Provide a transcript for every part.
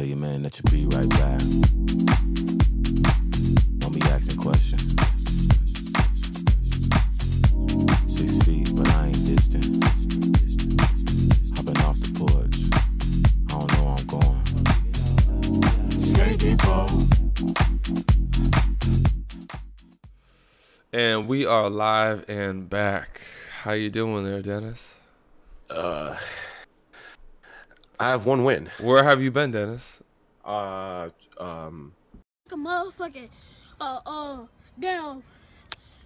Tell your man that you'll be right back. Don't be asking questions. Six feet, but I ain't distant. Hopping off the porch. I don't know where I'm going. Skanky And we are live and back. How you doing there, Dennis? Uh, I have one win. Where have you been, Dennis? Uh, um, a motherfucking uh uh down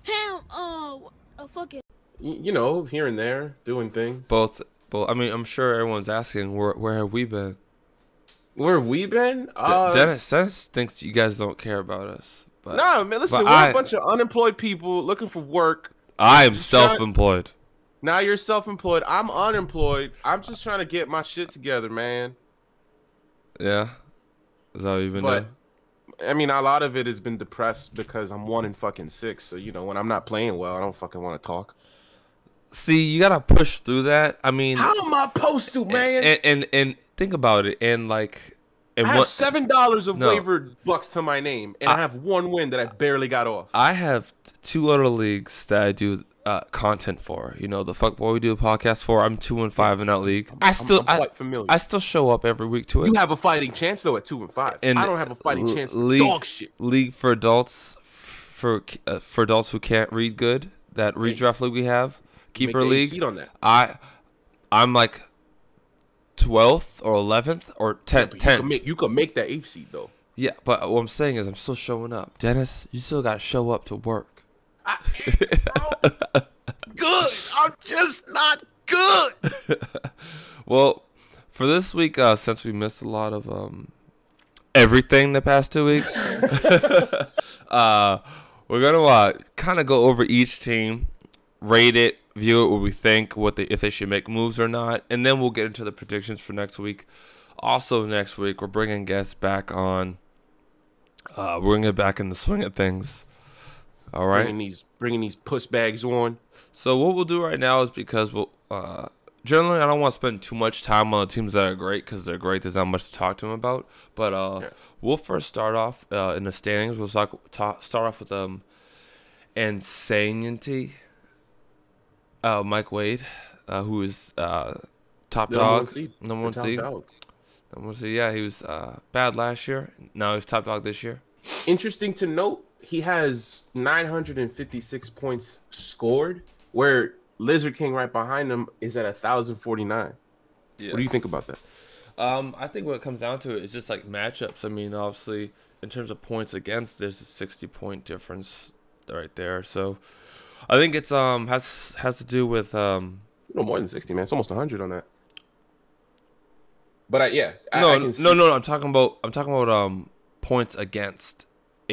ham uh a fucking you know, here and there, doing things. Both. Both. I mean, I'm sure everyone's asking where where have we been? Where have we been? D- Uh, Dennis, Dennis thinks you guys don't care about us. But Nah, man. Listen, but we're I- a bunch of unemployed people looking for work. I am self-employed. Now you're self-employed. I'm unemployed. I'm just trying to get my shit together, man. Yeah. Is that what you've been But doing? I mean, a lot of it has been depressed because I'm one in fucking six. So you know, when I'm not playing well, I don't fucking want to talk. See, you gotta push through that. I mean, How am I supposed to, man? and, and and think about it, and like, and I have what seven dollars of No. waivered bucks to my name, and I, I- have one win that I barely got off. I have two other leagues that I do uh, content for. You know, the fuck boy we do a podcast for. I'm two and five in that league. I I'm- still, I'm I, quite familiar. I still show up every week to it. you have a fighting chance though at two and five. And I don't have a fighting l- chance. League- dog shit. league for adults for uh, for adults who can't read good. That redraft league we have, keeper Make league. seat on that. I, I'm like, twelfth or eleventh or ten, But you ten. can make you can make that eighth seed though. Yeah, but what I'm saying is I'm still showing up. Dennis, you still gotta show up to work. Good. I'm just not good. Well, for this week, uh, since we missed a lot of um, everything the past two weeks, uh, we're gonna uh, kind of go over each team, rate it, view it, what we think, what they if they should make moves or not, and then we'll get into the predictions for next week. Also, next week we're bringing guests back on. Uh, we're gonna get back in the swing of things. All right. Bringing these bringing these puss bags on. So what we'll do right now is because we'll uh, generally I don't want to spend too much time on the teams that are great because they're great. There's not much to talk to them about. But uh, Yeah. we'll first start off uh, in the standings. We'll talk, ta start off with um, Insanity. Uh, Mike Wade, uh, who is uh, top The dog, number one seed. Number one seed. Yeah, he was uh, bad last year. Now he's top dog this year. Interesting to note, he has 956 points scored, where Lizard King right behind him is at 1,049. Yeah. What do you think about that? Um, I think what it comes down to is just like matchups. I mean, obviously, in terms of points against, there's a 60 point difference right there. So, I think it's um has has to do with um No more than 60, man. It's almost 100 on that. But I, yeah, I, no I no no no I'm talking about I'm talking about um points against.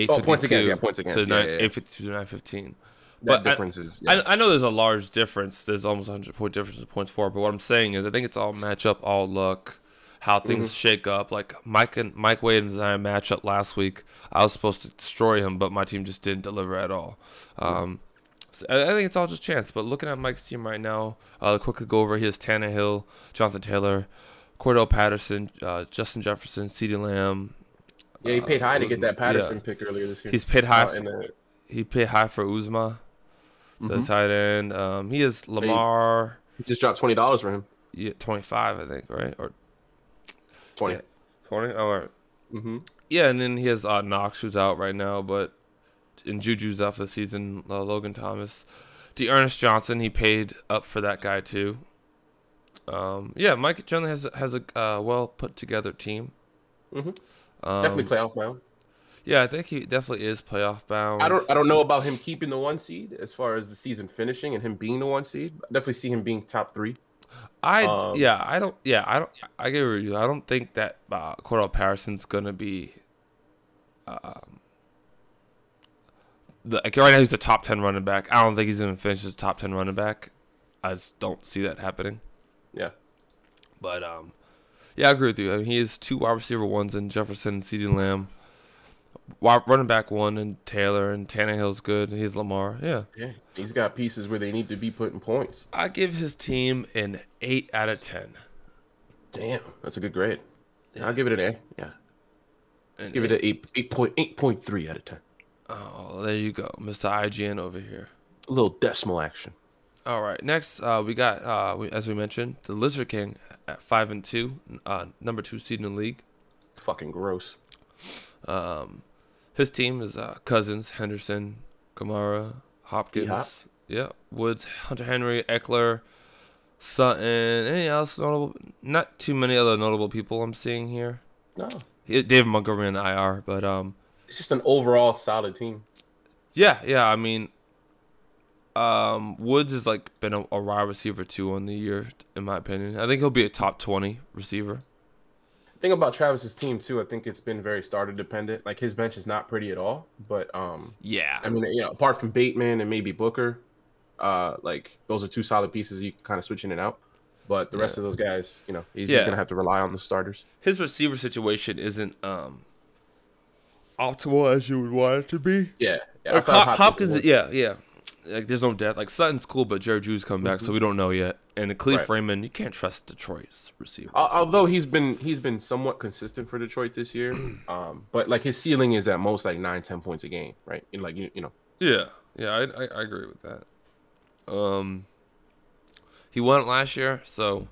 Oh, points against, yeah, points against, To yeah, nine, yeah, yeah. 852 to 915. that but I- difference is. Yeah. I, I know there's a large difference. There's almost 100 point difference in points for. But what I'm saying is, I think it's all matchup, all luck, how things Mm-hmm. shake up. Like Mike and Mike Wade and I matchup last week. I was supposed to destroy him, but my team just didn't deliver at all. Um, so I, I think it's all just chance. But looking at Mike's team right now, uh, quickly go over his Tannehill, Jonathan Taylor, Cordarrelle Patterson, uh, Justin Jefferson, CeeDee Lamb. Yeah, he paid high to uh, get that yeah. Patterson pick earlier this year. He's paid high. Uh, for, the- he paid high for Uzomah, the Mhm. tight end. Um, he is Lamar. he just dropped twenty dollars for him. Yeah, 25, I think, right? Or Twenty. Yeah. 20? All right. Mm-hmm. Yeah, and then he has uh, Knox, who's out right now, but and Juju's out for the season. Uh, Logan Thomas, D'Ernest Johnson, he paid up for that guy too. Um, yeah, Mike generally has a- has a uh, well put together team. Mhm. Um, Definitely playoff bound. Yeah, I think he definitely is playoff bound. I don't. I don't know about him keeping the one seed as far as the season finishing and him being the one seed. I definitely see him being top three. I Um, yeah, I don't yeah, I don't I get with you. I don't think that uh Cordarrelle Patterson's gonna be um the like right now he's the top ten running back. I don't think he's gonna finish as top ten running back. I just don't see that happening. Yeah. But um yeah, I agree with you. I mean he is two wide receiver ones in Jefferson and CeeDee Lamb. Wide running back one and Taylor and Tannehill's good. He's Lamar. Yeah. Yeah. He's got pieces where they need to be putting points. I give his team an eight out of ten. Damn, that's a good grade. Yeah. I'll give it an A. Yeah, give it an eight eight point eight point three out of ten. Oh, there you go, Mr. IGN over here. A little decimal action. All right, next uh, we got uh, we, as we mentioned the Lizard King at five and two, uh, number two seed in the league. Fucking gross. Um, his team is uh, Cousins, Henderson, Kamara, Hopkins, D-Hop. yeah, Woods, Hunter Henry, Ekeler, Sutton. Anything else notable? Not too many other notable people I'm seeing here. No, He- David Montgomery in the IR, but um, it's just an overall solid team. yeah, yeah. I mean, um, Woods has like been a, a wide receiver too on the year, in my opinion. I think he'll be a top twenty receiver. thing about Travis's team too, I think it's been very starter dependent. Like his bench is not pretty at all. But um, Yeah, I mean, you know, apart from Bateman and maybe Booker, uh, like those are two solid pieces you can kind of switch in and out. But the rest of those guys, you know, he's Yeah. just gonna have to rely on the starters. his receiver situation isn't um optimal as you would want it to be. Yeah, yeah. Like, Hopkins, Hopkins, yeah, yeah. Like there's no depth. Like Sutton's cool, but Jerry Jeudy's coming back, so we don't know yet. And the Cleve Right. Freeman, you can't trust Detroit's receiver. Although he's been he's been somewhat consistent for Detroit this year, um, but like his ceiling is at most like nine ten points a game, right? And like you, you know, yeah, yeah, I, I I agree with that. Um, he won last year, so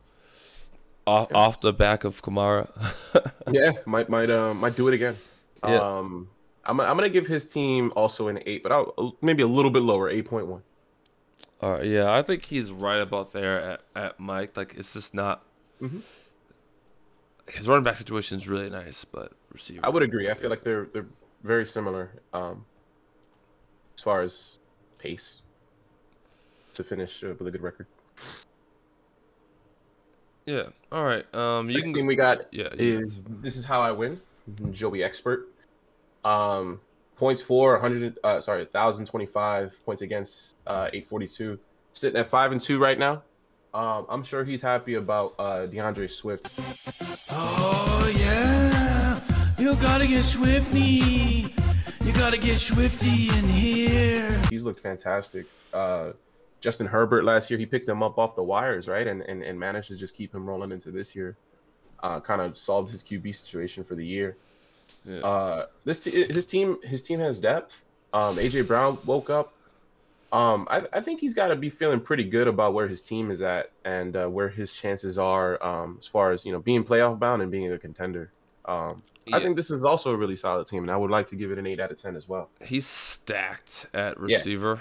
off off the back of Kamara. yeah, might might um might do it again. Yeah. Um, I'm I'm gonna give his team also an eight, but I'll maybe a little bit lower, eight point one. All right, yeah, I think he's right about there at, at Mike. Like it's just not. Mhm. His running back situation is really nice, but receiver. I would agree. I feel like they're they're very similar um, as far as pace to finish with a good record. Yeah. All right. Um, you Next can. team we got yeah. yeah. is this is how I win. Joey Expert. Um, points for 100. Uh, sorry, 1,025 points against uh, 842. Sitting at five and two right now. Um, I'm sure he's happy about uh, D'Andre Swift. Oh yeah, you gotta get Swifty. You gotta get Swifty in here. He's looked fantastic. Uh, Justin Herbert last year, he picked him up off the wires, right, and and, and managed to just keep him rolling into this year. Uh, kind of solved his QB situation for the year. Yeah. Uh, this t- his team his team has depth. Um, AJ Brown woke up. Um, I, I think he's got to be feeling pretty good about where his team is at and uh, where his chances are um, as far as you know being playoff bound and being a contender. Um, I think this is also a really solid team, and I would like to give it an eight out of ten as well. He's stacked at Yeah. receiver.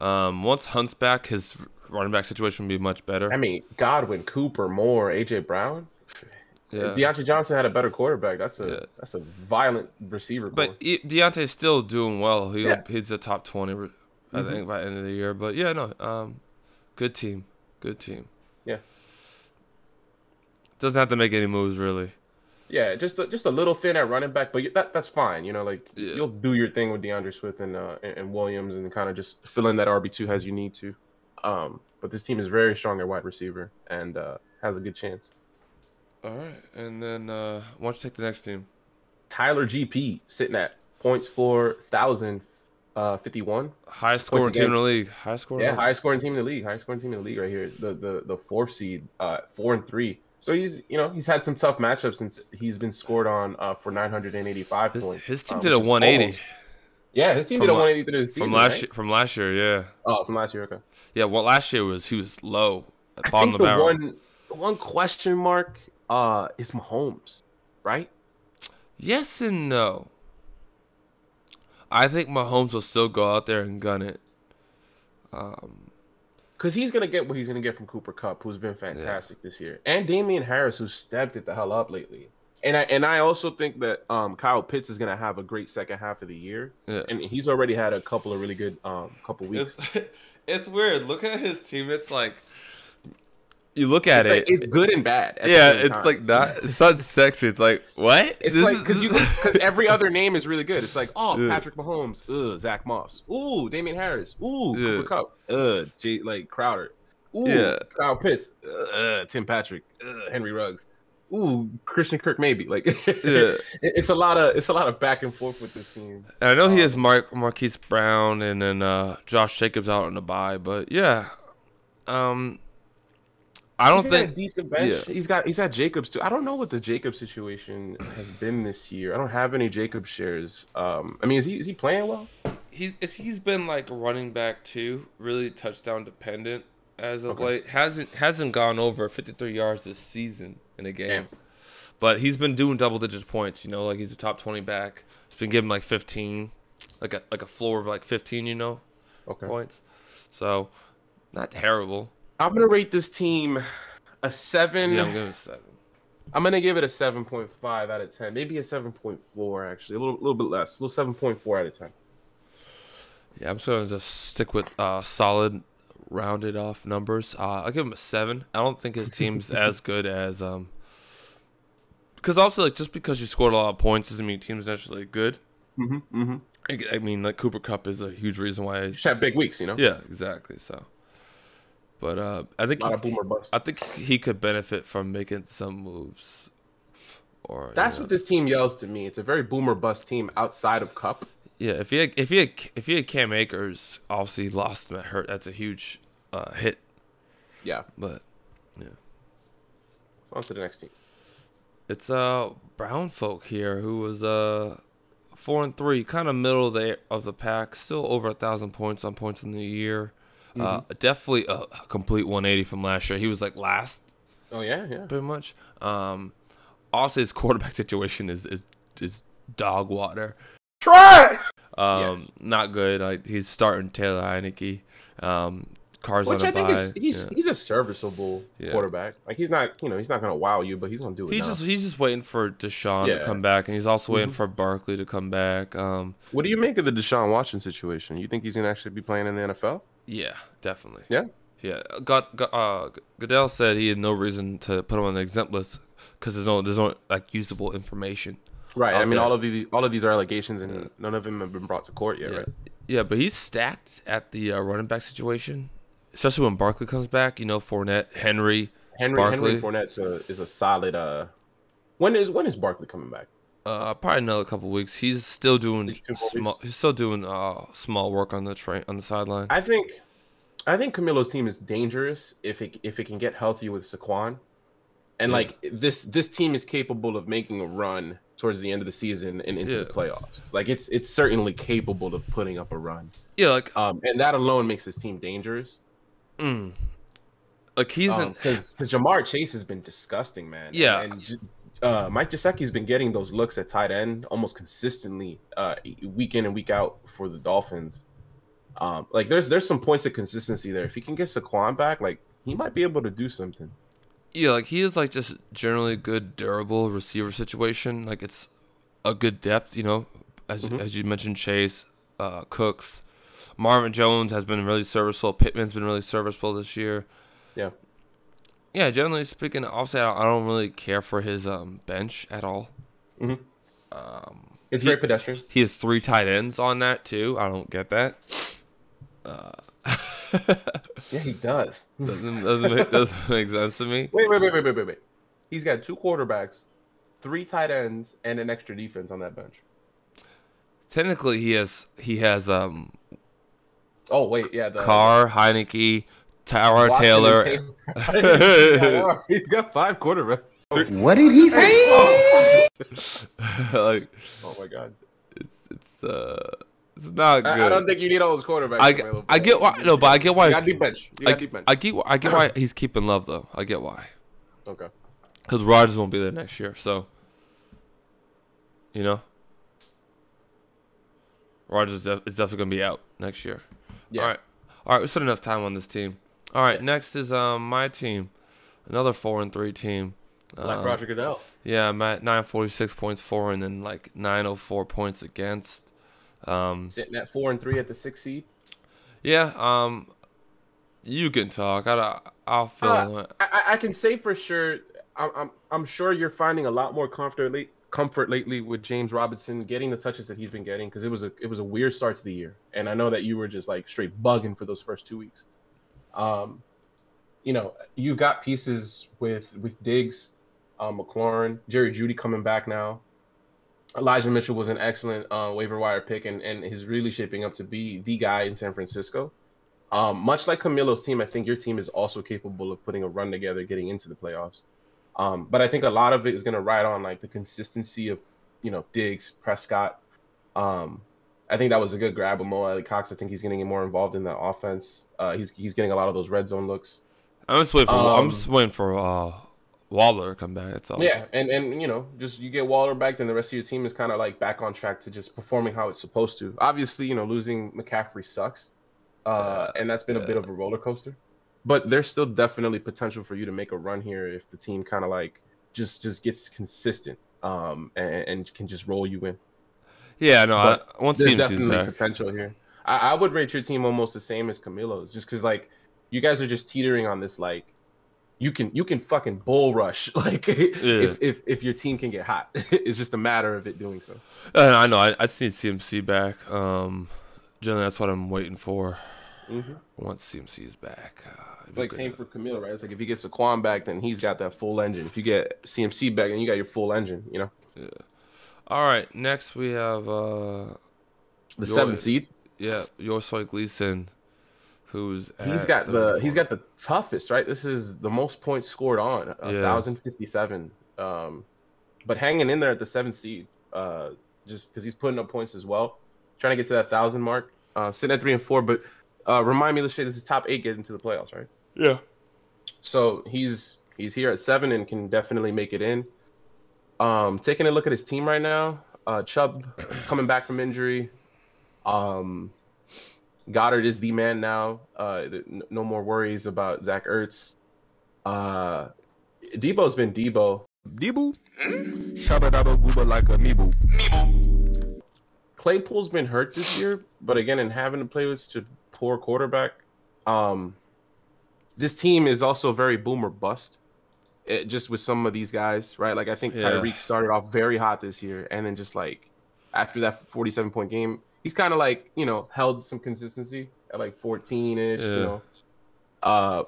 Um, once Hunt's back, his running back situation will be much better. I mean, Godwin, Cooper, Moore, AJ Brown. Yeah. Diontae Johnson had a better quarterback, that's a Yeah. that's a violent receiver. But e- Diontae's still doing well. He'll, Yeah. He's a top 20, re- I Mhm. think, by the end of the year. But yeah, no. Um, good team. Good team. Yeah. Doesn't have to make any moves, really. yeah, just a, just a little thin at running back, but that that's fine. You know, like Yeah. you'll do your thing with D'Andre Swift and uh, and, and Williams, and kind of just fill in that RB two as you need to. Um, but this team is very strong at wide receiver and uh, has a good chance. All right. And then uh, why don't you take the next team? Tyler GP sitting at points for thousand uh, fifty one. Highest scoring team in the league. Highest scoring. Yeah, in the league. highest scoring team in the league. Highest scoring team in the league right here. The the the fourth seed, uh, four and three. So he's you know he's had some tough matchups since he's been scored on uh, for 985 His, points. his team um, did a 180 almost- yeah, his team From did a 180 through the season. from last right? year. From last year, yeah. Oh, from last year. Okay. Yeah. Well, last year was he was low, I think the the barrel. one the one question mark uh is Mahomes, right? Yes and no. I think Mahomes will still go out there and gun it. Um, Because he's gonna get what he's gonna get from Cooper Kupp, who's been fantastic this year, and Damien Harris, who's stepped it the hell up lately. And I and I also think that um Kyle Pitts is gonna have a great second half of the year, yeah. and he's already had a couple of really good um couple weeks. It's, it's weird. Looking at his team, it's like you look at It's, it. like, it's good and bad. at the yeah, it's time. like not. It's not sexy. It's like what? It's This like because you because every other name is really good. It's like oh Yeah. Patrick Mahomes, ugh Zach Moss, ooh Damien Harris, ooh Yeah. Cooper Kupp, ugh J like Crowder, ooh Yeah. Kyle Pitts, uh Tim Patrick, uh Henry Ruggs, ooh Christian Kirk maybe like Yeah. it's a lot of it's a lot of back and forth with this team. And I know he has Um, Mark Marquise Brown and then uh, Josh Jacobs out on the bye, but yeah, um, I don't He's a think. decent bench. yeah. He's got he's got Jacobs too. I don't know what the Jacobs situation has been this year. I don't have any Jacobs shares. Um, I mean, is he is he playing well? He's he's been like running back too, really touchdown dependent as of Okay. late. hasn't hasn't gone over 53 yards this season in a game, Damn. but he's been doing double digit points. You know, like he's a top 20 back. He's been given like 15, like a like a floor of like 15. You know, Okay. points. So not terrible. I'm gonna rate this team a seven. Yeah, I'm it seven. I'm gonna give it a seven point five out of ten, maybe a seven point four actually, a little little bit less, a little seven point four out of ten. Yeah, I'm just gonna just stick with uh, solid, rounded off numbers. Uh, I'll give him a seven. I don't think his team's as good as um. Because also, like, just because you scored a lot of points doesn't mean your team's necessarily good. Mm-hmm. Mm-hmm. I, I mean, like Cooper Kupp is a huge reason why. He's, Just have big weeks, you know. yeah, exactly. So, but uh, I think A lot of he. I think he could benefit from making some moves. Or you That's know. what this team yells to me. It's a very boomer bust team outside of Kupp. Yeah, if he had, if he had, if he had Cam Akers, obviously lost him at hurt. That's a huge uh, hit. Yeah. But yeah. On to the next team. it's uh brown folk here who was uh four and three, kind of middle of the of the pack, still over a thousand points on points in the year. Uh, definitely a complete 180 from last year. He was like last, Oh yeah, yeah. pretty much. Um, also his quarterback situation is is is dog water. Try. Um, not good. Like he's starting Taylor Heinicke. Um, cars Which on I a think bye. is he's Yeah. he's a serviceable Yeah. quarterback. Like he's not, you know, he's not gonna wow you, but he's gonna do it. He's now. just he's just waiting for Deshaun to come back, and he's also waiting Mhm. for Barkley to come back. Um, What do you make of the Deshaun Watson situation? You think he's gonna actually be playing in the NFL? Yeah, definitely. Yeah. Yeah, got, got uh, Goodell said he had no reason to put him on the exempt list because there's no there's no like usable information. Right. I mean, there. all of these all of these are allegations, and Yeah. none of them have been brought to court yet, Yeah, right? yeah, but he's stacked at the uh, running back situation, especially when Barkley comes back. You know, Fournette, Henry, Henry Barkley. Henry Fournette uh, is a solid. Uh, when is when is Barkley coming back? Uh, probably another couple weeks. He's still doing Least two more small. He's still doing uh small work on the train on the sideline. I think, I think Camilo's team is dangerous if it if it can get healthy with Saquon, and Yeah. like this this team is capable of making a run towards the end of the season and into the playoffs. Like it's it's certainly capable of putting up a run. Yeah, like Um, and that alone makes this team dangerous. mm, like he's because because Ja'Marr Chase has been disgusting, man. Yeah. and J- uh, Mike Gesicki's been getting those looks at tight end almost consistently, uh, week in and week out for the Dolphins. Um, like there's there's some points of consistency there. If he can get Saquon back, like he might be able to do something. Yeah, like he is like just generally a good, durable receiver situation. Like it's a good depth, you know, as Mhm. as you mentioned, Chase, uh, Cooks, Marvin Jones has been really serviceable. Pittman's been really serviceable this year. Yeah. Yeah, generally speaking, obviously I don't, really care for his um bench at all. Mhm. Um, It's He- very pedestrian. he has three tight ends on that too. I don't get that. Uh, Yeah, he does. doesn't doesn't make, doesn't make sense to me. Wait, wait, wait, wait, wait, wait, wait. He's got two quarterbacks, three tight ends, and an extra defense on that bench. Technically, he has he has um Oh wait, yeah, the Carr, Heinicke, Tyrod Taylor. Taylor. He's got five quarterbacks. What did he say? like Oh my god. it's it's uh it's not good. I, I don't think you need all those quarterbacks. I. I get why no, but I get why You got deep bench. You I, got deep bench. I get I get why he's keeping Love though. I get why okay. because Rodgers won't be there next year. So you know, Rodgers is definitely gonna be out next year. Yeah. All right, all right. We spent enough time on this team. All right, next is um my team, another four and three team. Like Um, Roger Goodell. Yeah, I'm at 946 points for and then like 904 points against. Um, Sitting at four and three at the sixth seed. yeah, um, you can talk. I, I'll fill Uh, in. I, I- I can say for sure. I'm, I'm I'm sure you're finding a lot more comfort late, comfort lately with James Robinson getting the touches that he's been getting because it was a it was a weird start to the year, and I know that you were just like straight bugging for those first two weeks. Um, you know, you've got pieces with with Diggs, um, McLaurin, Jerry Jeudy coming back now. Elijah Mitchell was an excellent uh, waiver wire pick, and and is really shaping up to be the guy in San Francisco. Um, much like Camilo's team, I think your team is also capable of putting a run together, getting into the playoffs. Um, but I think a lot of it is going to ride on like the consistency of, you know, Diggs, Prescott. Um, I think that was a good grab with Mo Alie-Cox. I think he's getting more involved in the offense. Uh, he's he's getting a lot of those red zone looks. I'm just waiting for. I'm Um, just waiting for uh, Waller to come back. That's all. Yeah, and and you know, just you get Waller back, then the rest of your team is kind of like back on track to just performing how it's supposed to. Obviously, you know, losing McCaffrey sucks, uh, and that's been a bit of a roller coaster. But there's still definitely potential for you to make a run here if the team kind of like just just gets consistent, um, and, and can just roll you in. Yeah. No. I, once There's CMC's definitely potential here. I, I would rate your team almost the same as Camilo's, just because like you guys are just teetering on this like you can you can fucking bull rush like if, if if your team can get hot. it's just a matter of it doing so. Uh, I know. I, I just need CMC back. Um, generally, that's what I'm waiting for. Mhm. Once CMC is back, uh, It's like same for Camilo, right? It's like if he gets Saquon back, then he's got that full engine. If you get CMC back, then you got your full engine. You know, All right. Next, we have uh, the Yo- seventh seed. yeah, Yosoy Gleason, who's he's got the he's 34. got the toughest, right? This is the most points scored on a Yeah. thousand fifty seven. Um, but hanging in there at the seventh seed, uh, just because he's putting up points as well, trying to get to that thousand mark. Uh, sitting at three and four, but uh, remind me, Lachey, this is top eight getting to the playoffs, right? yeah. So he's he's here at seven and can definitely make it in. Um, taking a look at his team right now, uh, Chubb coming back from injury. Um, Goedert is the man now. Uh, no more worries about Zach Ertz. Uh, Deebo's been Deebo. Deebu. Shabba dabba gooba like a meeble. Claypool's been hurt this year, but again, in having to play with such a poor quarterback, um, this team is also very boomer bust. It, just with some of these guys, right? Like I think Yeah. Tyreek started off very hot this year, and then just like after that 47 point game, he's kind of like you know held some consistency at like 14 ish, Yeah. you know. Uh,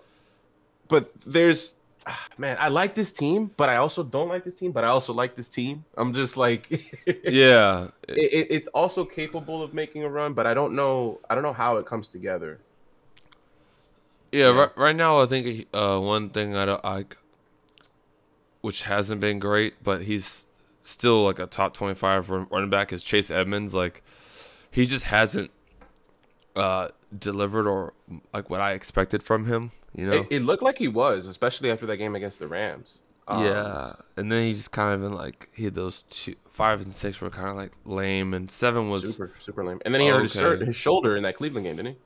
but there's ah, man, I like this team, but I also don't like this team, but I also like this team. I'm just like Yeah. it, it, it's also capable of making a run, but I don't know. I don't know how it comes together. Yeah, Right, right now I think uh, one thing I don't like, which hasn't been great, but he's still like a top twenty-five run- running back is Chase Edmonds. Like he just hasn't uh, delivered or like what I expected from him. You know? It, it looked like he was, especially after that game against the Rams. Um, yeah, and then he's just kind of been like he had those two, five and six were kind of like lame, and seven was super super lame. And then he hurt his, shirt, his shoulder in that Cleveland game, didn't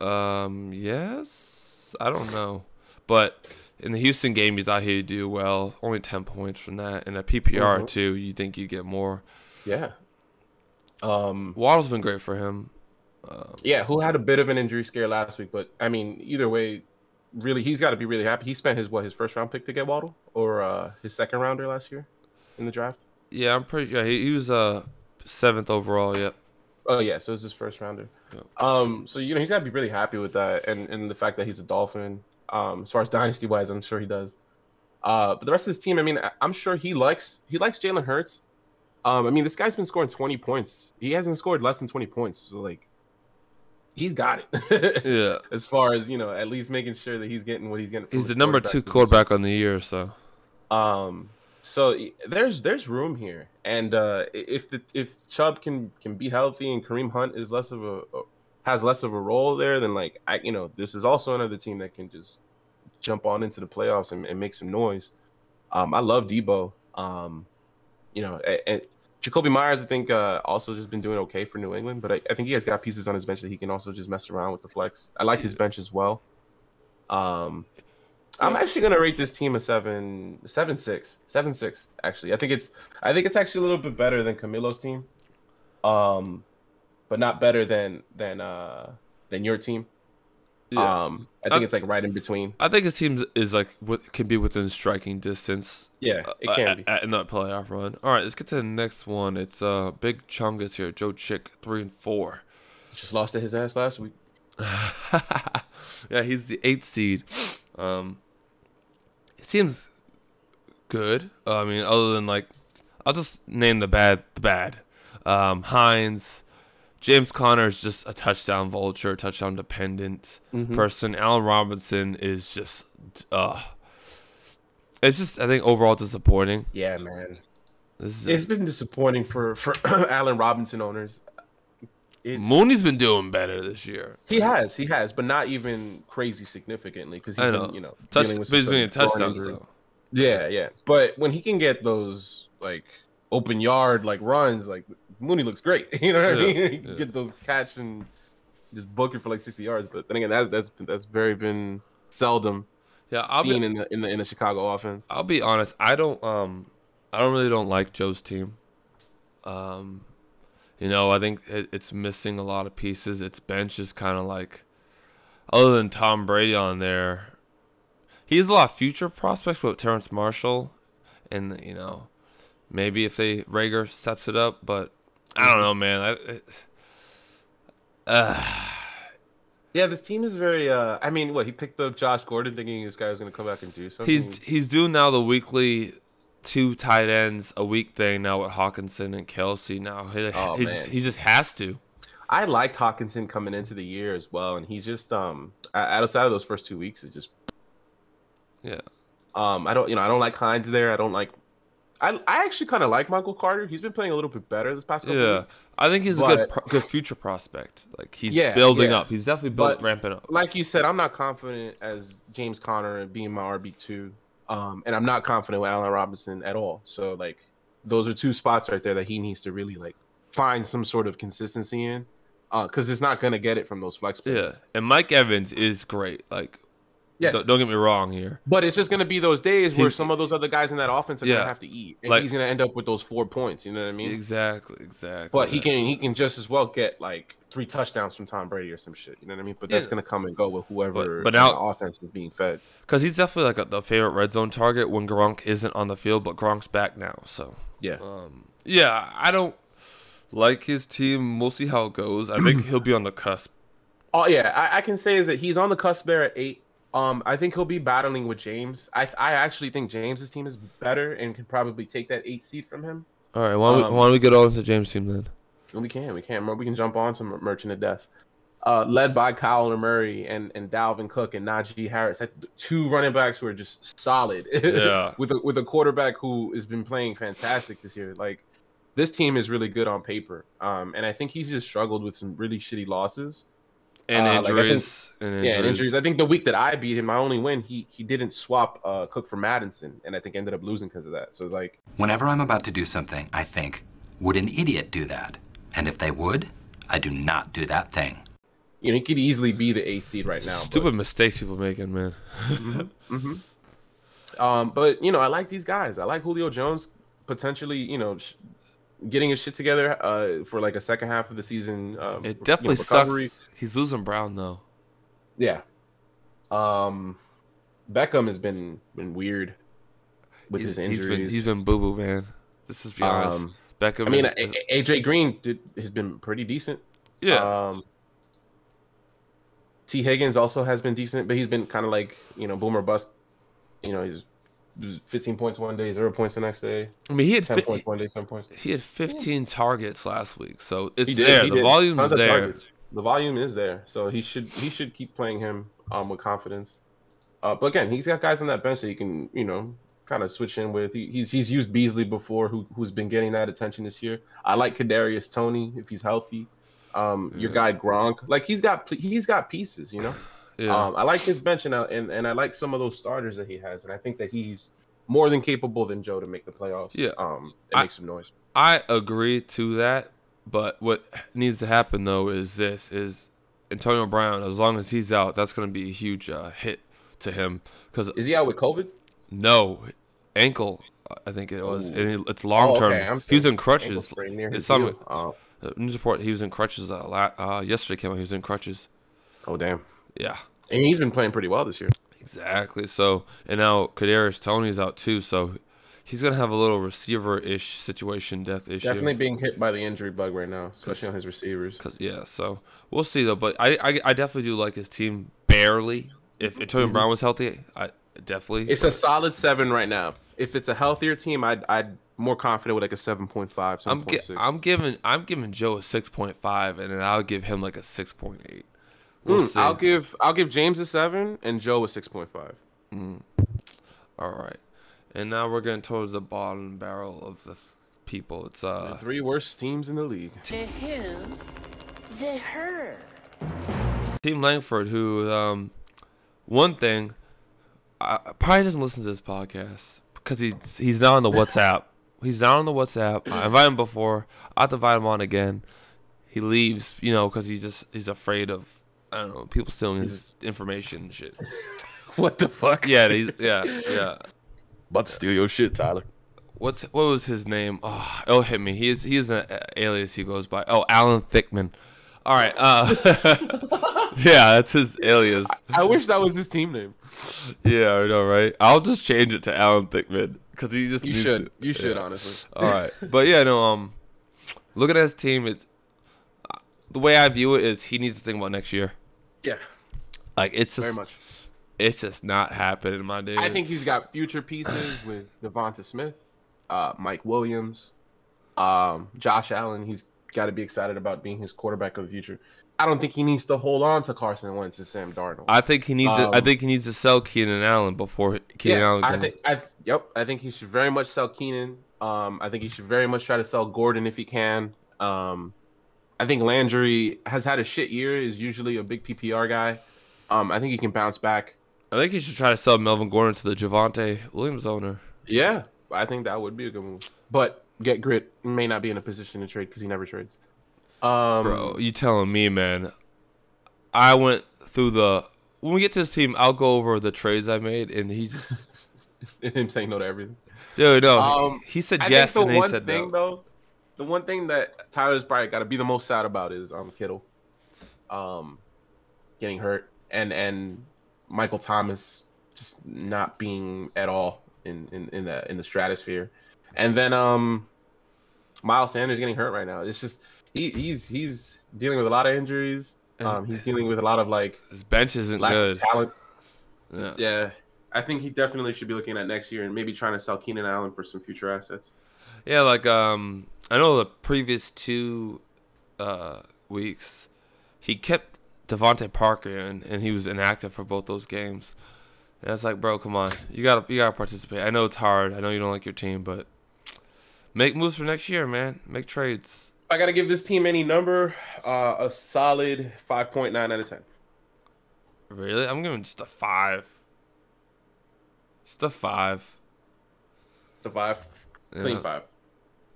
he? Um, yes, I don't know, but in the Houston game, you thought he'd do well. Only ten points from that, and a PPR Mhm. too. You think you get more. Yeah. Um. Waddle's been great for him. Um, Yeah. Who had a bit of an injury scare last week, but I mean, either way, really, he's got to be really happy. He spent his what his first round pick to get Waddle, or uh, his second rounder last year in the draft. yeah, I'm pretty. Yeah, he, he was uh seventh overall. Yep. Oh yeah, so it's his first rounder. Yeah. Um, so you know he's got to be really happy with that, and and the fact that he's a Dolphin. Um, as far as dynasty wise, I'm sure he does. Uh, but the rest of his team, I mean, I'm sure he likes he likes Jalen Hurts. Um, I mean, this guy's been scoring 20 points. He hasn't scored less than 20 points. So like, he's got it. Yeah, as far as you know, at least making sure that he's getting what he's getting. he's the number two quarterback on the year. So Um, so there's there's room here, and uh, if the if Chubb can can be healthy and Kareem Hunt is less of a has less of a role there, then like I you know this is also another team that can just jump on into the playoffs and, and make some noise. Um, I love Deebo. Um, you know, and, and Jakobi Meyers, I think, uh, also just been doing okay for New England, but I, I think he has got pieces on his bench that he can also just mess around with the flex. I like his bench as well. Um, I'm actually gonna rate this team a seven, seven six, seven six. Actually, I think it's, I think it's actually a little bit better than Camilo's team, um, but not better than than uh than your team. yeah, Um, I think Uh, it's like right in between. I think his team is like what can be within striking distance. Yeah, it uh, can at- be. at- in that playoff run. All right, let's get to the next one. It's uh Big Chungus here, Joe Chick, three and four. Just lost to his ass last week. yeah, he's the eighth seed. Um, it seems good. Uh, I mean, other than like, I'll just name the bad, the bad. Um, Hines, James Conner is just a touchdown vulture, touchdown dependent Mm-hmm. person. Allen Robinson is just, uh, it's just I think overall disappointing. Yeah, man. This is It's been disappointing for for Allen Robinson owners. It's, Mooney's been doing better this year. He has, he has, but not even crazy significantly because he's I know. been, you know, Touch, dealing with some been sort of touchdowns though. Yeah, yeah. But when he can get those like open yard like runs, like Mooney looks great. You know what I mean? Yeah. Get those catch and just book it for like sixty yards. But then again, that's that's that's very been seldom Yeah, I'll seen be, in the in the in the Chicago offense. I'll be honest. I don't um, I don't really don't like Joe's team. Um, you know, I think it, it's missing a lot of pieces. Its bench is kind of like, other than Tom Brady on there, he has a lot of future prospects with Terrace Marshall, and you know, maybe if they Rager steps it up, but I don't know, man. I, it, uh, Yeah, this team is very. uh I mean, what he picked up Josh Gordon, thinking this guy was going to come back and do something. he's he's doing now the weekly two tight ends a week thing now with Hockenson and Kelce. Now he Oh, he, just, he just has to. I liked Hockenson coming into the year as well, and he's just um outside of those first two weeks, it's just Yeah. um I don't you know I don't like Hines there. I don't like. I I actually kind of like Michael Carter. He's been playing a little bit better this past couple Yeah, weeks. I think he's a good pro- good future prospect. Like he's Yeah, building yeah. up. He's definitely built, But- ramping up. Like you said, I'm not confident as James Conner being my RB two, um, and I'm not confident with Allen Robinson at all. So like, those are two spots right there that he needs to really like find some sort of consistency in, because it's not gonna get it from those flex players. Yeah, and Mike Evans is great. Like, Yeah. don't, don't get me wrong here. But it's just gonna be those days where He's- some of those other guys in that offense are Yeah. gonna have to eat, and Like- he's gonna end up with those four points. You know what I mean? Exactly, exactly. But he can he can just as well get like three touchdowns from Tom Brady or some shit. You know what I mean? But that's Yeah. gonna come and go with whoever but on now- the offense is being fed. because he's definitely like a, the favorite red zone target when Gronk isn't on the field. But Gronk's back now, so Yeah. um, yeah, I don't like his team. We'll see how it goes. I think he'll be on the cusp. Oh yeah, I, I can say is that he's on the cusp there at eight. Um, I think he'll be battling with James. I I actually think James's team is better and can probably take that eight seed from him. All right, why don't, Um, we, why don't we get on to James' team then? We can, we can, we can jump on to Mer- Merchant of Death, uh, led by Kyler Murray and and Dalvin Cook and Najee Harris. That two running backs who are just solid. Yeah. with a with a quarterback who has been playing fantastic this year. Like this team is really good on paper. Um, and I think he's just struggled with some really shitty losses. And uh, like, I think- injuries. and injuries. Yeah, and injuries. I think the week that I beat him, my only win, he he didn't swap uh, Cook for Mattison, and I think ended up losing because of that. So it's like, Whenever I'm about to do something, I think, would an idiot do that? And if they would, I do not do that thing. you know, he could easily be the eighth seed right now. but- Stupid mistakes people making, man. hmm Um, but you know, I like these guys. I like Julio Jones potentially. You know, sh- getting his shit together uh, for like a second half of the season. Um, It you know, definitely sucks. He's losing Brown though. Yeah. Um, Beckham has been been weird with He's- his injuries. He's been he's been boo boo, man. This is just be honest. um, Beckham. I mean, is- AJ Green did, has been pretty decent. yeah, Um, Tee Higgins also has been decent, but he's been kind of like you know boomer bust. You know, he's, he's 15 points one day, zero points the next day, I mean he had 10 fi- points one day, seven points. he had 15 targets last week, so it's there. he the Tons of there. targets. The volume is there, so he should he should keep playing him um with confidence. Uh, but again, he's got guys on that bench that he can you know kind of switch in with. He, he's he's used Beasley before, who who's been getting that attention this year. I like Kadarius Toney if he's healthy. Um, your guy Gronk, like he's got he's got pieces, you know. Yeah, Um, I like his bench and, I- and and I like some of those starters that he has, and I think that he's more than capable than Joe to make the playoffs. Yeah. um, and I- make some noise. I agree to that, but what needs to happen though is this: is Antonio Brown. As long as he's out, that's going to be a huge uh, hit to him because Is he out with COVID? no ankle. I think it was. Ooh. And it- it's long term. Oh, okay, he was in crutches. It's some. Oh. uh, news report. He was in crutches. Uh, la- uh, yesterday came out. He was in crutches. oh damn. Yeah, And he's been playing pretty well this year. exactly. So and now Kadarius Toney's out too. So he's gonna have a little receiver ish situation, death issue. Definitely being hit by the injury bug right now, especially on his receivers. Cause yeah, so we'll see though. But I, I, I definitely do like his team barely. If Antonio Brown was healthy, I definitely. Mm-hmm. It's a solid seven right now. If it's a healthier team, I'd I'd more confident with like a 7.5, I'm gi- I'm giving I'm giving Joe a six point five, and then I'll give him like a six point eight. We'll Mm, see. I'll give I'll give James a seven and Joe a 6.5. All right, and now we're getting towards the bottom barrel of the people. It's The uh three worst teams in the league. The who? The her. Team Langford, who um one thing uh, probably doesn't listen to this podcast because he's he's not on the WhatsApp. He's not on the WhatsApp. I invited him before. I have to invite him on again. He leaves, you know, because he's just he's afraid of I don't know people stealing his information and shit. What the fuck? Yeah, he's, yeah, yeah. About to steal your shit, Tyler. What's what was his name? Oh, it'll hit me. He is he is an alias he goes by. Oh, Alan Thickman. All right. Uh, yeah, that's his alias. I wish that was his team name. Yeah, I know, right? I'll just change it to Alan Thickman because he just You needs should. to- You should, yeah. honestly. All right, but yeah, no. Um, looking at his team, it's uh, the way I view it is he needs to think about next year. Yeah, Like it's just very much. It's just not happening, my dude. I think he's got future pieces with Devonta Smith, uh, Mike Williams, um, Josh Allen. He's got to be excited about being his quarterback of the future. I don't think he needs to hold on to Carson Wentz and Sam Darnold. I think he needs. to, I Um, think he needs to sell Keenan Allen before Keenan yeah, Allen. I think. I yep. I think he should very much sell Keenan. Um, I think he should very much try to sell Gordon if he can. Um, I think Landry has had a shit year. Is usually a big PPR guy. Um, I think he can bounce back. I think he should try to sell Melvin Gordon to the Javonte Williams owner. Yeah, I think that would be a good move. But get grit may not be in a position to trade because he never trades. Um, Bro, you telling me, man? I went through the. When we get to this team, I'll go over the trades I made, and he just, him saying no to everything. dude, no, Um, he said I yes, and he one said thing no. though, the one thing that Tyler's probably got to be the most sad about is um Kittle, um, getting hurt, and and Michael Thomas just not being at all in in in the in the stratosphere, and then um, Miles Sanders getting hurt right now. It's just he he's he's dealing with a lot of injuries. Um, he's dealing with a lot of like His bench isn't lack good. of talent. Yeah. Yeah, I think he definitely should be looking at next year and maybe trying to sell Keenan Allen for some future assets. Yeah, like um, I know the previous two uh weeks, he kept DeVante Parker and and he was inactive for both those games. And it's like, bro, come on, you gotta you gotta participate. I know it's hard. I know you don't like your team, but make moves for next year, man. Make trades. I got to give this team any number, uh, a solid 5.9 out of 10. Really, I'm giving just a five. Just a five. The five, clean five.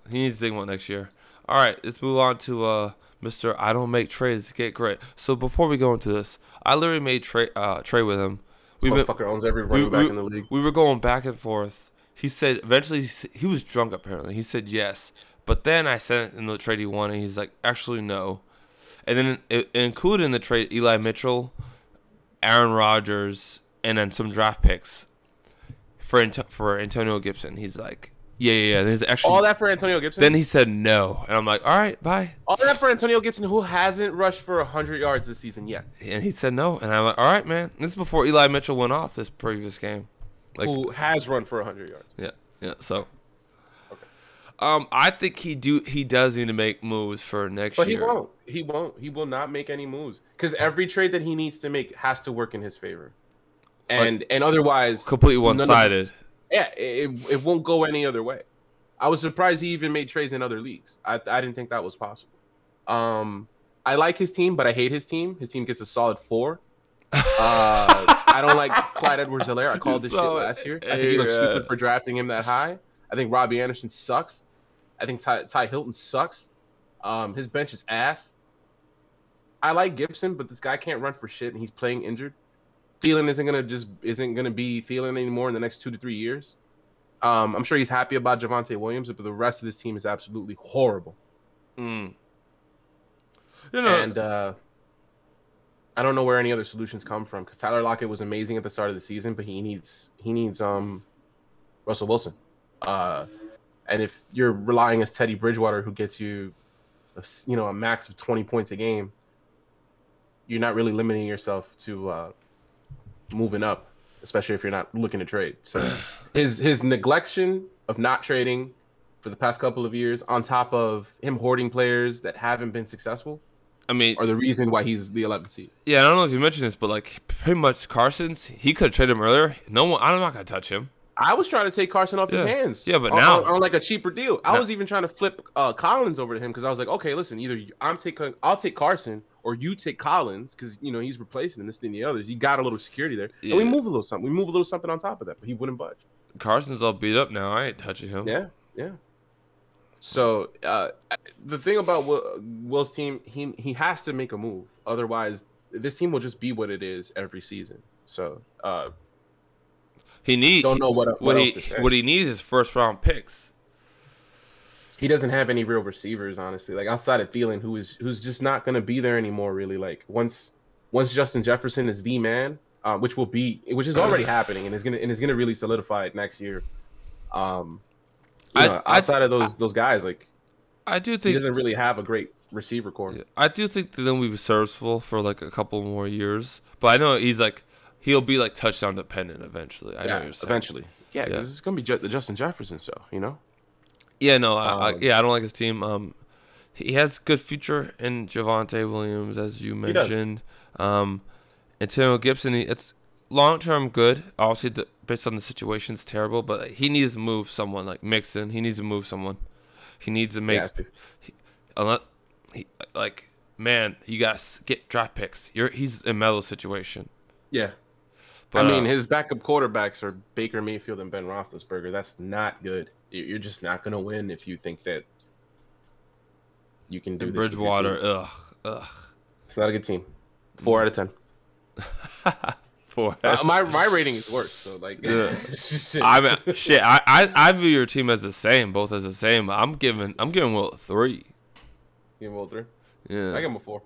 He needs to think about next year. All right, let's move on to uh, Mr. I don't make trades. Get great. So before we go into this, I literally made trade uh, trade with him. We've been, owns every we, running back we- in the league. we were going back and forth. He said eventually he was drunk apparently. He said yes, but then I sent in the trade he wanted. He's like actually no, and then it, it included in the trade Eli Mitchell, Aaron Rodgers, and then some draft picks for for Antonio Gibson. He's like yeah yeah yeah. There's actually All that for Antonio Gibson. then he said no, and I'm like, all right, bye. All that for Antonio Gibson, who hasn't rushed for 100 yards this season yet. And he said no, and I'm like, all right, man. This is before Eli Mitchell went off this previous game. Like, who has run for 100 yards. yeah, yeah. So, okay. um, I think he do he does need to make moves for next year. But he won't. He won't. He will not make any moves because every trade that he needs to make has to work in his favor. And and otherwise, Completely one sided. Yeah, it, it won't go any other way. I was surprised he even made trades in other leagues. I, I didn't think that was possible. Um, I like his team, but I hate his team. His team gets a solid four. Uh, I don't like Clyde edwards helaire I called this shit last year. I think he looks stupid for drafting him that high. I think Robby Anderson sucks. I think Ty, Ty Hilton sucks. Um, his bench is ass. I like Gibson, but this guy can't run for shit, and he's playing injured. Thielen isn't gonna just isn't gonna be Thielen anymore in the next two to three years. Um, I'm sure he's happy about Javonte Williams, but the rest of this team is absolutely horrible. Mm. You know, And uh, I don't know where any other solutions come from because Tyler Lockett was amazing at the start of the season, but he needs he needs um Russell Wilson. Uh, and if you're relying as Teddy Bridgewater, who gets you, a s you know, a max of 20 points a game, you're not really limiting yourself to uh, moving up, especially if you're not looking to trade. So his his neglection of not trading for the past couple of years, on top of him hoarding players that haven't been successful, I mean, are the reason why he's the 11th seed. yeah, I don't know if you mentioned this, but like pretty much Carson's, he could have traded him earlier. No one, I'm not gonna touch him. I was trying to take Carson off Yeah. his hands. Yeah, but on, now- on, on, like a cheaper deal. I Now- was even trying to flip uh, Collins over to him because I was like, okay, listen, either I'm taking, I'll take Carson, or you take Collins because you know he's replacing him, this thing the others. You got a little security there, and we move a little something. We move a little something on top of that, but he wouldn't budge. Carson's all beat up now. I ain't touching him. Yeah, yeah. So uh, the thing about Will, Will's team, he he has to make a move. Otherwise, this team will just be what it is every season. So uh, He needs. don't know what what, what else he to say. what he needs is first round picks. he doesn't have any real receivers, honestly. Like outside of Thielen, who is who's just not going to be there anymore. Really, like once once Justin Jefferson is the man, uh, which will be, which is already happening, and is gonna and is gonna really solidify it next year. Um, I- know, I- outside of those those guys, like I do think he doesn't really have a great receiver core. I do think that then we be serviceable for like a couple more years. But I know he's like he'll be like touchdown dependent eventually. I Yeah, you're saying. eventually. Yeah, because Yeah. it's gonna be the Justin Jefferson show, you know. Yeah, no, I, I, Um, yeah, I don't like his team. Um, he has good future in Javonte Williams, as you mentioned. Um, Antonio Gibson, he, it's long term good. Obviously, the, based on the situation, it's terrible. But he needs to move someone like Mixon. He needs to move someone. He needs to He make has to. unless he like man, you guys get draft picks. You're he's in Melo situation. Yeah, But, I mean, uh, his backup quarterbacks are Baker Mayfield and Ben Roethlisberger. That's not good. You- You're just not gonna win if you think that you can do. Bridgewater, ugh, ugh. It's not a good team. Four out of ten. For Uh, my my rating is worse. So like, Yeah. I mean, shit. I, I I view your team as the same, both as the same. I'm giving I'm giving Will a three. give a three. Yeah. I give him a four.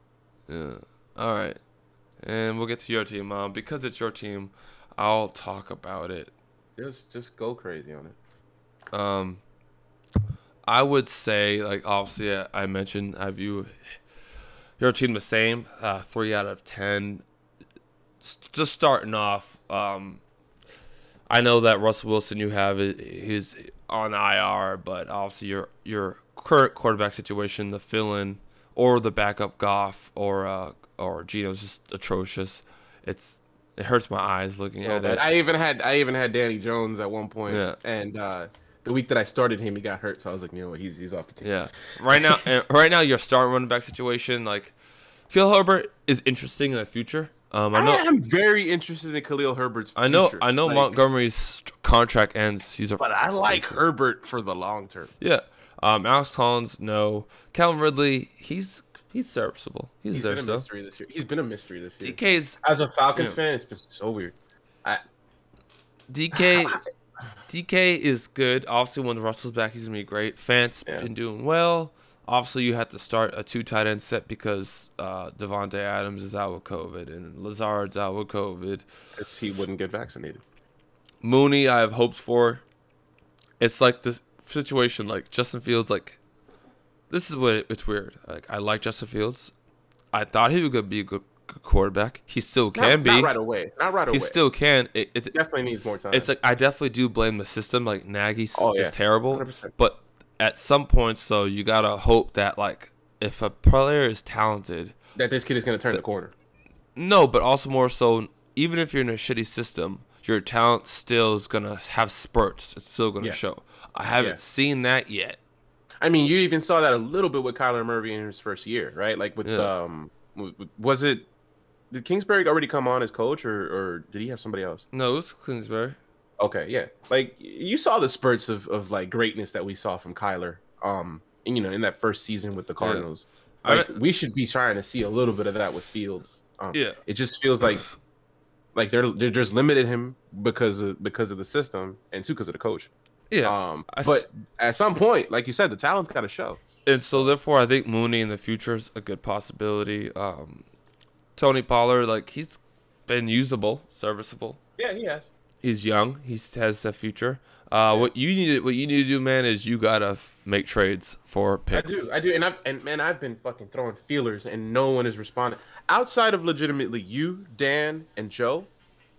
Yeah. All right. And we'll get to your team. Um, because it's your team, I'll talk about it. Just just go crazy on it. Um, I would say, like, obviously, I, I mentioned I view your team the same. Uh, three out of ten. S- Just starting off, um, I know that Russell Wilson you have he's on IR, but obviously your your current quarterback situation, the fill-in or the backup Goff or uh, or Geno's just atrocious. It's it hurts my eyes looking So at bad. it. I even had I even had Danny Jones at one point, Yeah. and uh, the week that I started him, he got hurt. So I was like, you know what, he's he's off the team. Yeah. Right now, right now, your starting running back situation, like, Khalil Herbert is interesting in the future. Um, I know I am very interested in Khalil Herbert's. Future. I know, I know. Like, Montgomery's contract ends. He's a. but I like Herbert for the long term. Yeah. Um, Alex Collins, no. Calvin Ridley, he's he's serviceable. He's, He's been a mystery this year. He's been a mystery this year. DK's As a Falcons Yeah. fan, it's been so weird. I, DK. DK is good. Obviously, when Russell's back, he's gonna be great. Fant's Yeah. been doing well. Obviously, you have to start a two tight end set because uh, Davante Adams is out with COVID and Lazard's out with COVID. 'cause he wouldn't get vaccinated. Mooney, I have hopes for. It's like this situation, like Justin Fields. Like this is what it, it's weird. Like I like Justin Fields. I thought he would be a good, good quarterback. He still can not, be. not right away. Not right away. he still can. It, it, definitely needs more time. it's like I definitely do blame the system. Like Nagy Oh, yeah. is terrible, 100%. but at some points, so you gotta hope that like if a player is talented, that this kid is to turn the corner. no, but also more so, even if you're in a shitty system, your talent still is gonna have spurts. It's still gonna Yeah. show. I haven't Yeah. seen that yet. I mean, you even saw that a little bit with Kyler Murray in his first year, right? Like with Yeah. um, w- w- was it did Kingsbury already come on as coach, or or did he have somebody else? No, it was Kingsbury. Okay, yeah. Like you saw the spurts of, of like greatness that we saw from Kyler. Um, and, you know, in that first season with the Cardinals. I- Like we should be trying to see a little bit of that with Fields. Um, Yeah. It just feels like like they're they're just limited him because of because of the system and two because of the coach. Yeah, Um, I s- but at some point, like you said, the talent's got to show. and so therefore, I think Mooney in the future is a good possibility. Um, Tony Pollard, like he's been usable, serviceable. Yeah, he has. He's young. He has a future. Uh, what you need, what you need to do, man, is you gotta f- make trades for I picks. do, I do, and I've and man, I've been fucking throwing feelers, and no one is responding. Outside of legitimately you, Dan, and Joe,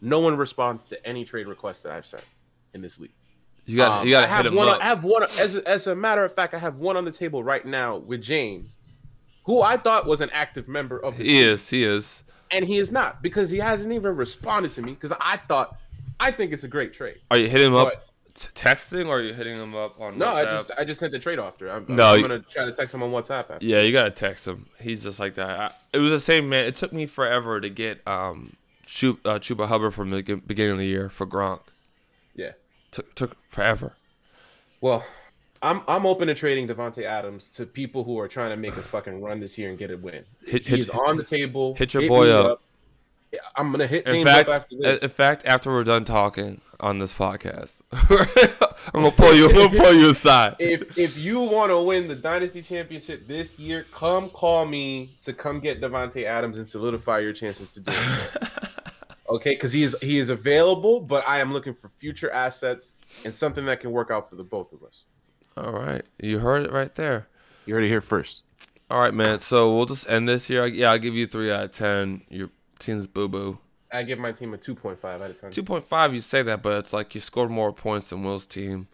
no one responds to any trade requests that I've sent in this league. You got Um, you got to have hit him one. up. I have one. As a, as a matter of fact, I have one on the table right now with James, who I thought was an active member of the he team, is. He is. and he is not because he hasn't even responded to me because I thought I think it's a great trade. Are you hitting him up But- t- texting or are you hitting him up on No, I just I just sent the trade after. I'm, No, I'm gonna try to text him on WhatsApp. After. Yeah, you gotta text him. He's just like that. I, it was the same man. It took me forever to get um Chuba, uh, Chuba Hubbard from the beginning of the year for Gronk. Yeah. Took took forever. Well, I'm I'm open to trading Davante Adams to people who are trying to make a fucking run this year and get a win. Hit- He's hit- on the table. hit your me boy up. Yeah, I'm gonna hit In James fact, up after this. in fact, after we're done talking on this podcast, I'm gonna pull you. I'm gonna pull you aside. if if you want to win the dynasty championship this year, come call me to come get Davante Adams and solidify your chances to do it. okay, because he is he is available, but I am looking for future assets and something that can work out for the both of us. All right, you heard it right there. You heard it here first. All right, man. So we'll just end this here. Yeah, I'll give you three out of ten. Your team's boo boo. I give my team a 2.5 out of 10. Two point five. You say that, but it's like you scored more points than Will's team.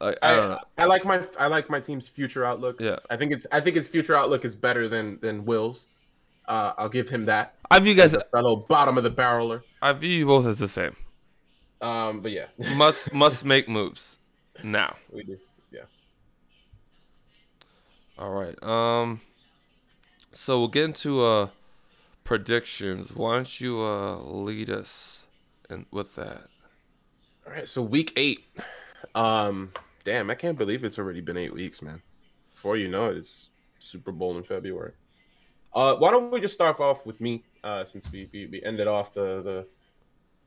I know. I, I like my I like my team's future outlook. Yeah. I think it's I think its future outlook is better than than Will's. Uh, I'll give him that. I view you guys. As a fellow bottom of the barreler. I view you both as the same. Um, but yeah, Must must make moves now. we do. Yeah. All right. Um. So we'll get into uh predictions. Why don't you uh lead us in with that? All right. So week eight. Um, damn, I can't believe it's already been eight weeks, man. Before you know it, it's Super Bowl in February. Uh, why don't we just start off with me? Uh, since we we, we ended off the the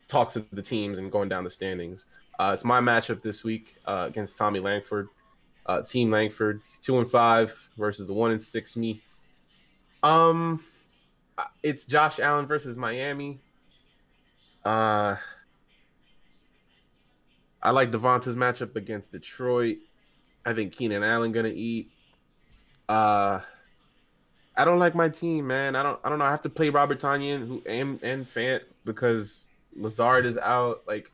talks of the teams and going down the standings. Uh, it's my matchup this week uh, against Tommy Langford. Uh, Team Langford, two and five versus the one and six me. Um, it's Josh Allen versus Miami. Uh, I like Devonta's matchup against Detroit. I think Keenan Allen gonna eat. Uh, I don't like my team, man. I don't. I don't know. I have to play Robert Tonyan who and and Fant because Lazard is out. Like,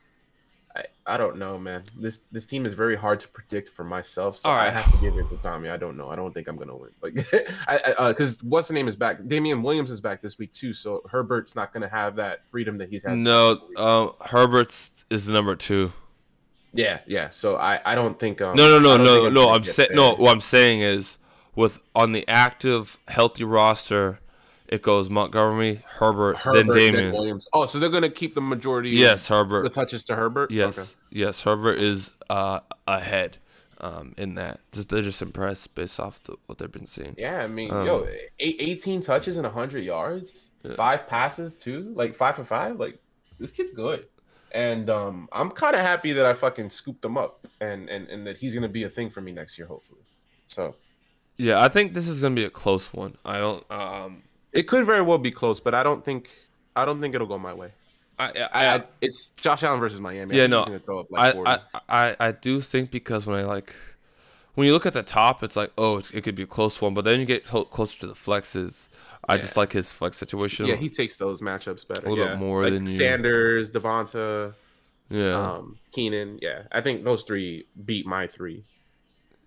I I don't know, man. This this team is very hard to predict for myself. So All I have to give it to Tommy. I don't know. I don't think I'm gonna win. Like, I because what's the name is back. Damien Williams is back this week too. So Herbert's not gonna have that freedom that he's had. No, um, Herbert's is number two. Yeah, yeah. So I I don't think. Um, No, no, no, no, no. I'm saying no. What I'm saying is, with on the active, healthy roster, it goes Montgomery, Herbert, Herbert, then Damien. Williams. Oh, so they're gonna keep the majority. yes, of Herbert. the touches to Herbert. Yes, Okay. yes, Herbert is uh, ahead um, in that. Just they're just impressed based off the, what they've been seeing. Yeah, I mean, Um, yo, eight, 18 touches and 100 yards, Yeah. five passes too, like five for five. Like this kid's good, and um, I'm kind of happy that I fucking scooped him up, and and and that he's gonna be a thing for me next year, hopefully. So Yeah, I think this is gonna be a close one. I don't. Um, it could very well be close, but I don't think I don't think it'll go my way. I, I, I, I it's Josh Allen versus Miami. Yeah, think no, throw up like I, I, I, I do think because when I like when you look at the top, it's like oh, it's, it could be a close one, but then you get closer to the flexes. I just like his flex situation. yeah, he takes those matchups better. A little yeah. bit more like than you- Sanders, Devonta. yeah. um Keenan. Yeah, I think those three beat my three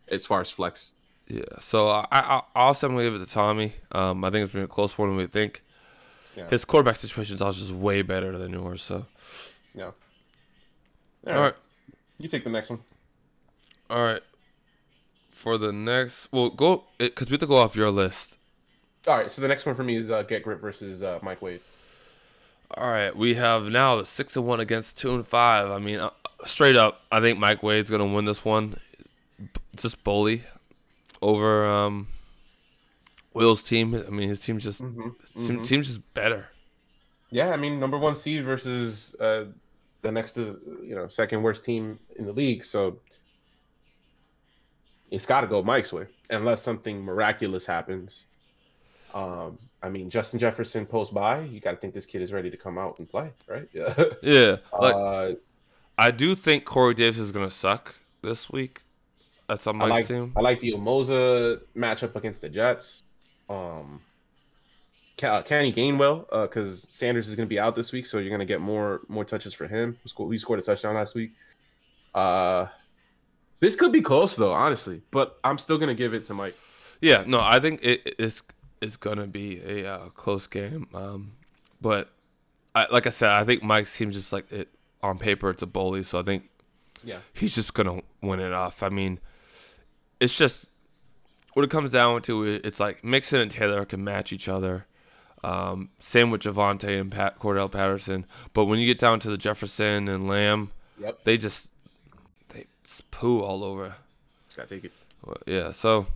as far as flex. Yeah, so I, I I'll say I'm gonna give it to Tommy. Um, I think it's been a close one. We think Yeah. his quarterback situation is also just way better than yours. So Yeah. all right, you take the next one. all right. For the next, well, go because we have to go off your list. All right, so the next one for me is uh, Get Grip versus uh, Mike Wade. All right, we have now six and one against two and five. I mean, uh, straight up, I think Mike Wade's gonna win this one. B- Just bully over um, Will's team. I mean, his team's just his team, team's just better. Yeah, I mean number one seed versus uh, the next to you know second worst team in the league, so it's got to go Mike's way unless something miraculous happens. Um, I mean Justin Jefferson post by, you got to think this kid is ready to come out and play, right? Yeah. Yeah, like uh, I do think Corey Davis is gonna suck this week. That's on I like team. I like the Uzomah matchup against the Jets. Um, uh, Kenny Gainwell, uh, because Sanders is going to be out this week, so you're going to get more more touches for him. He scored, who scored a touchdown last week? Uh, this could be close though, honestly, but I'm still gonna give it to Mike. Yeah, no, I think it is it's gonna be a uh, close game. Um, but I, like I said, I think Mike's team just like it on paper. It's a bully, so I think Yeah. he's just gonna win it off. I mean, it's just what it comes down to. It's like Mixon and Taylor can match each other. Um, same with Javonte and Pat Cordarrelle Patterson. But when you get down to the Jefferson and Lamb, Yep. they just they just poo all over. Just gotta take it. Yeah, so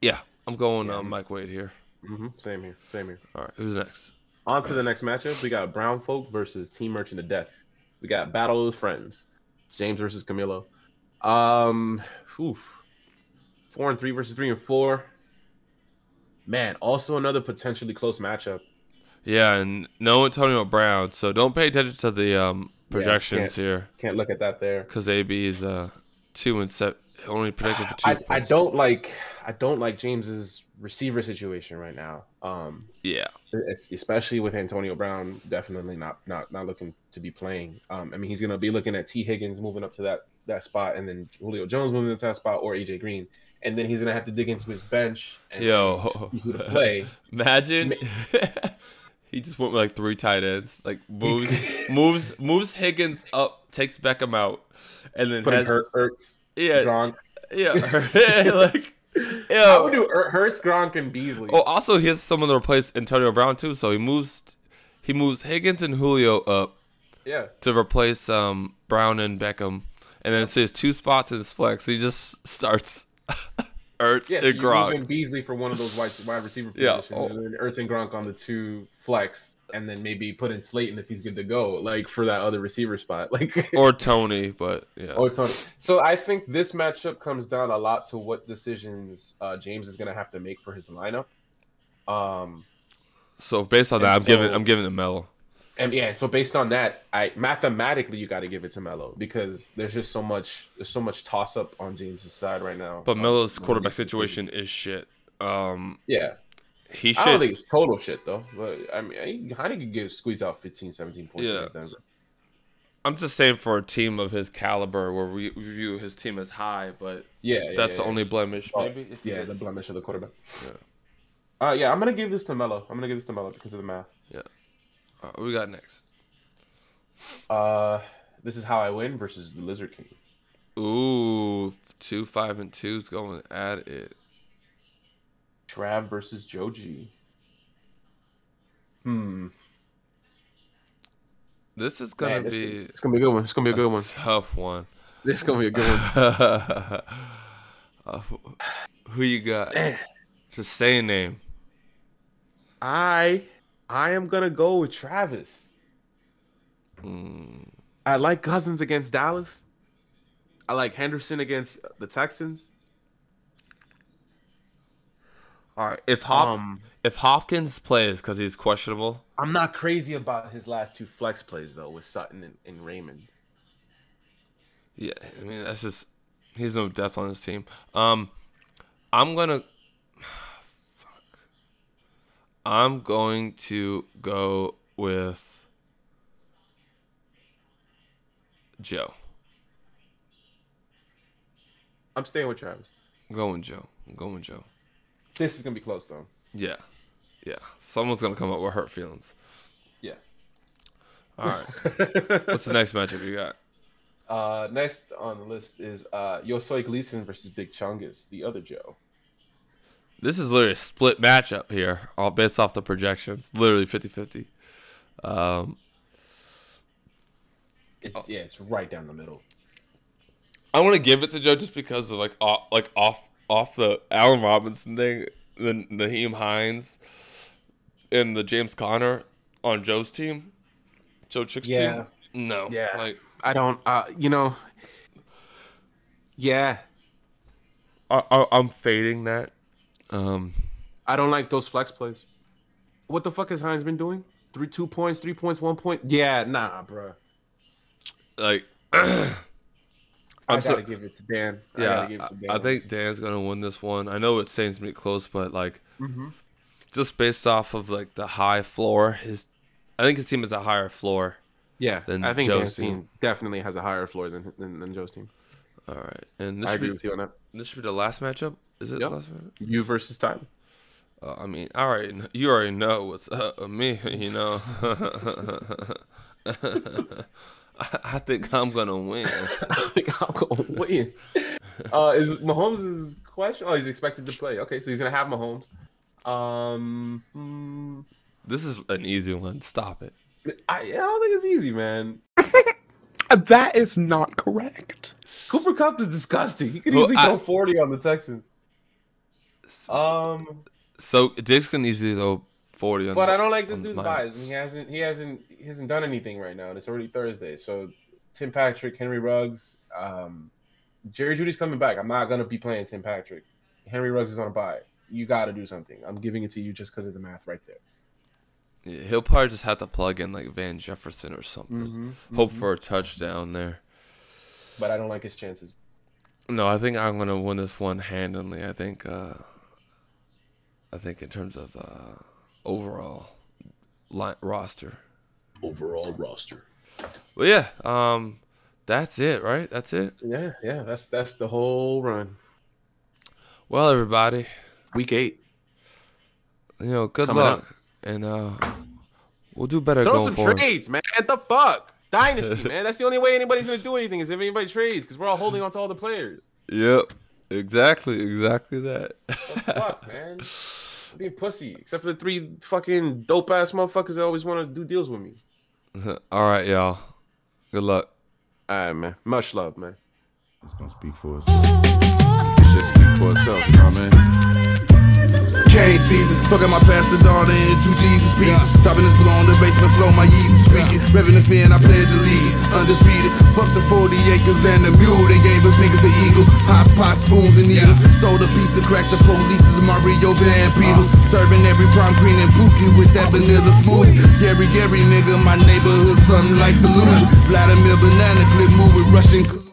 yeah, I'm going uh, Mike Wade here. hmm Same here. Same here. All right, who's next? On to the next matchup. We got Brown Folk versus Team Merchant of Death. We got Battle of the Friends. James versus Camilo. Um, oof. Four and three versus three and four. Man, also another potentially close matchup. Yeah, and no Antonio Brown, so don't pay attention to the um, Yeah, projections can't- here Can't look at that there. because AB is uh two and seven, only predicted for two. I, I don't like I don't like James's receiver situation right now. Um, Yeah, especially with Antonio Brown, definitely not not not looking to be playing. Um, I mean, he's gonna be looking at Tee Higgins moving up to that that spot, and then Julio Jones moving to that spot, or AJ Green, and then he's gonna have to dig into his bench and Yo. see who to play. imagine he just went with like three tight ends, like moves moves moves Higgins up, takes Beckham out, and then Put has, Hurt, Ertz, yeah Gronk. yeah like I would do Hurts, Gronk, and Beasley. Oh, also he has someone to replace Antonio Brown too, so he moves he moves Higgins and Julio up yeah, to replace um Brown and Beckham, and then so he has two spots in his flex. He just starts Ertz yeah. And Gronk. Beasley for one of those wide wide receiver Yeah, positions, oh. and then Ertz and Gronk on the two flex, and then maybe put in Slayton if he's good to go, like for that other receiver spot, like or Tony, but yeah. It's on. So I think this matchup comes down a lot to what decisions uh, James is going to have to make for his lineup. Um, So based on that, I'm And giving so- I'm giving it Melo. And yeah, so based on that, I mathematically you got to give it to Melo because there's just so much there's so much toss up on James's side right now. But Um, Melo's when quarterback he makes decisions. situation is shit. Um, Yeah, he Should. I don't think it's total shit though. But I mean, he kind of could give squeeze out 15, 17 points Yeah. I'm just saying for a team of his caliber, where we, view his team as high, but Yeah, yeah that's yeah, the yeah. only blemish. Oh, Maybe yeah, the blemish of the quarterback. Yeah. Uh, yeah, I'm gonna give this to Melo. I'm gonna give this to Melo because of the math. What we got next? Uh, this is how I win versus the Lizard King. Ooh, two five and two's going at it. Trav versus Joji. Hmm. This is gonna Man, be it's gonna be a good one. It's gonna be a good a one. tough one. This is gonna be a good one. Uh, who you got? Just say a name. I I am gonna go with Travis. Hmm. I like Cousins against Dallas. I like Henderson against the Texans. All right. If Hop- Um, if Hopkins plays because he's questionable, I'm not crazy about his last two flex plays though with Sutton and, and Raymond. yeah, I mean that's just he's no depth on his team. Um, I'm gonna. Fuck. I'm going to go with Joe. I'm staying with Travis. I'm going Joe. I'm going Joe. This is gonna be close though. Yeah, yeah. Someone's gonna come up with hurt feelings. Yeah. All right. What's the next matchup you got? Uh, next on the list is uh, Yosoi Gleason versus Big Chungus, the other Joe. This is literally a split matchup here, all based off the projections. Literally 50-50. Um, It's yeah, it's right down the middle. I want to give it to Joe just because of like off, like off off the Allen Robinson thing, the Nyheim Hines, and the James Conner on Joe's team, Joe Chick's Yeah. team. No, Yeah. like I don't. Uh, you know. Yeah, I, I, I'm fading that. Um, I don't like those flex plays. What the fuck has Hines been doing? Three, two points, three points, one point. Yeah, nah, bro. like I I'm gotta so- give it to Dan. I yeah, gotta give it to Dan. I, I think Dan's gonna win this one. I know it seems to be close, but like Mhm. just based off of like the high floor, his I think his team has a higher floor Yeah, than I think Joe's Dan's team definitely has a higher floor than than, than Joe's team. All right, and this I agree be, with you on that. this should be the last matchup. Is it Yep. the last matchup? You versus time. Uh, I mean, I already you already know what's up with me. You know, I, I think I'm gonna win. I think I'm going to win. Uh, is Mahomes' question? Oh, he's expected to play. Okay, so he's gonna have Mahomes. Um, hmm, This is an easy one. Stop it. I, I don't think it's easy, man. That is not correct. Cooper Kupp is disgusting. He could Well, easily I- throw 40 on the Texans. Um, So Diggs can easily go forty but the- I don't like this dude's mine. bias. He hasn't, he hasn't, he hasn't done anything right now, and it's already Thursday. So Tim Patrick, Henry Ruggs, um, Jerry Jeudy's coming back. I'm not gonna be playing Tim Patrick. Henry Ruggs is on a bye. You got to do something. I'm giving it to you just because of the math right there. Yeah, he'll probably just have to plug in like Van Jefferson or something. Mm-hmm. Hope for a touchdown there. But I don't like his chances. No, I think I'm gonna win this one handily. I think. uh I think in terms of uh overall line, roster. Overall roster. Well, yeah. Um, that's it, right? That's it. Yeah, yeah. That's that's the whole run. Well, everybody, Week eight. you know, good Coming luck, up. and uh, we'll do better Throw some forward. trades, man. The fuck? Dynasty, man. That's the only way anybody's gonna do anything is if anybody trades, because we're all holding on to all the players. Yep, exactly, exactly that. The fuck, man. I'm being pussy. Except for the three fucking dope ass motherfuckers that always want to do deals with me. All right, y'all. Good luck. All right, man. Much love, man. It's gonna speak for itself. It should speak for itself, you know what I mean? Cane season, fucking my pastor daughter in two Jesus pieces. Topping this blow on the basement floor, my Yeezy squeaking. Revving the fin, I pledge allegiance. Undisputed, fuck the 40 acres and the mule. They gave us niggas the eagles. Hot pot, spoons and needles. Sold a piece of crack to police is Mario Van Peebles. Uh-huh. Serving every prom queen and pookie with that vanilla smoothie. Scary, Gary nigga, my neighborhood, something like Fallujah. Vladimir Banana Clip, move with Russian.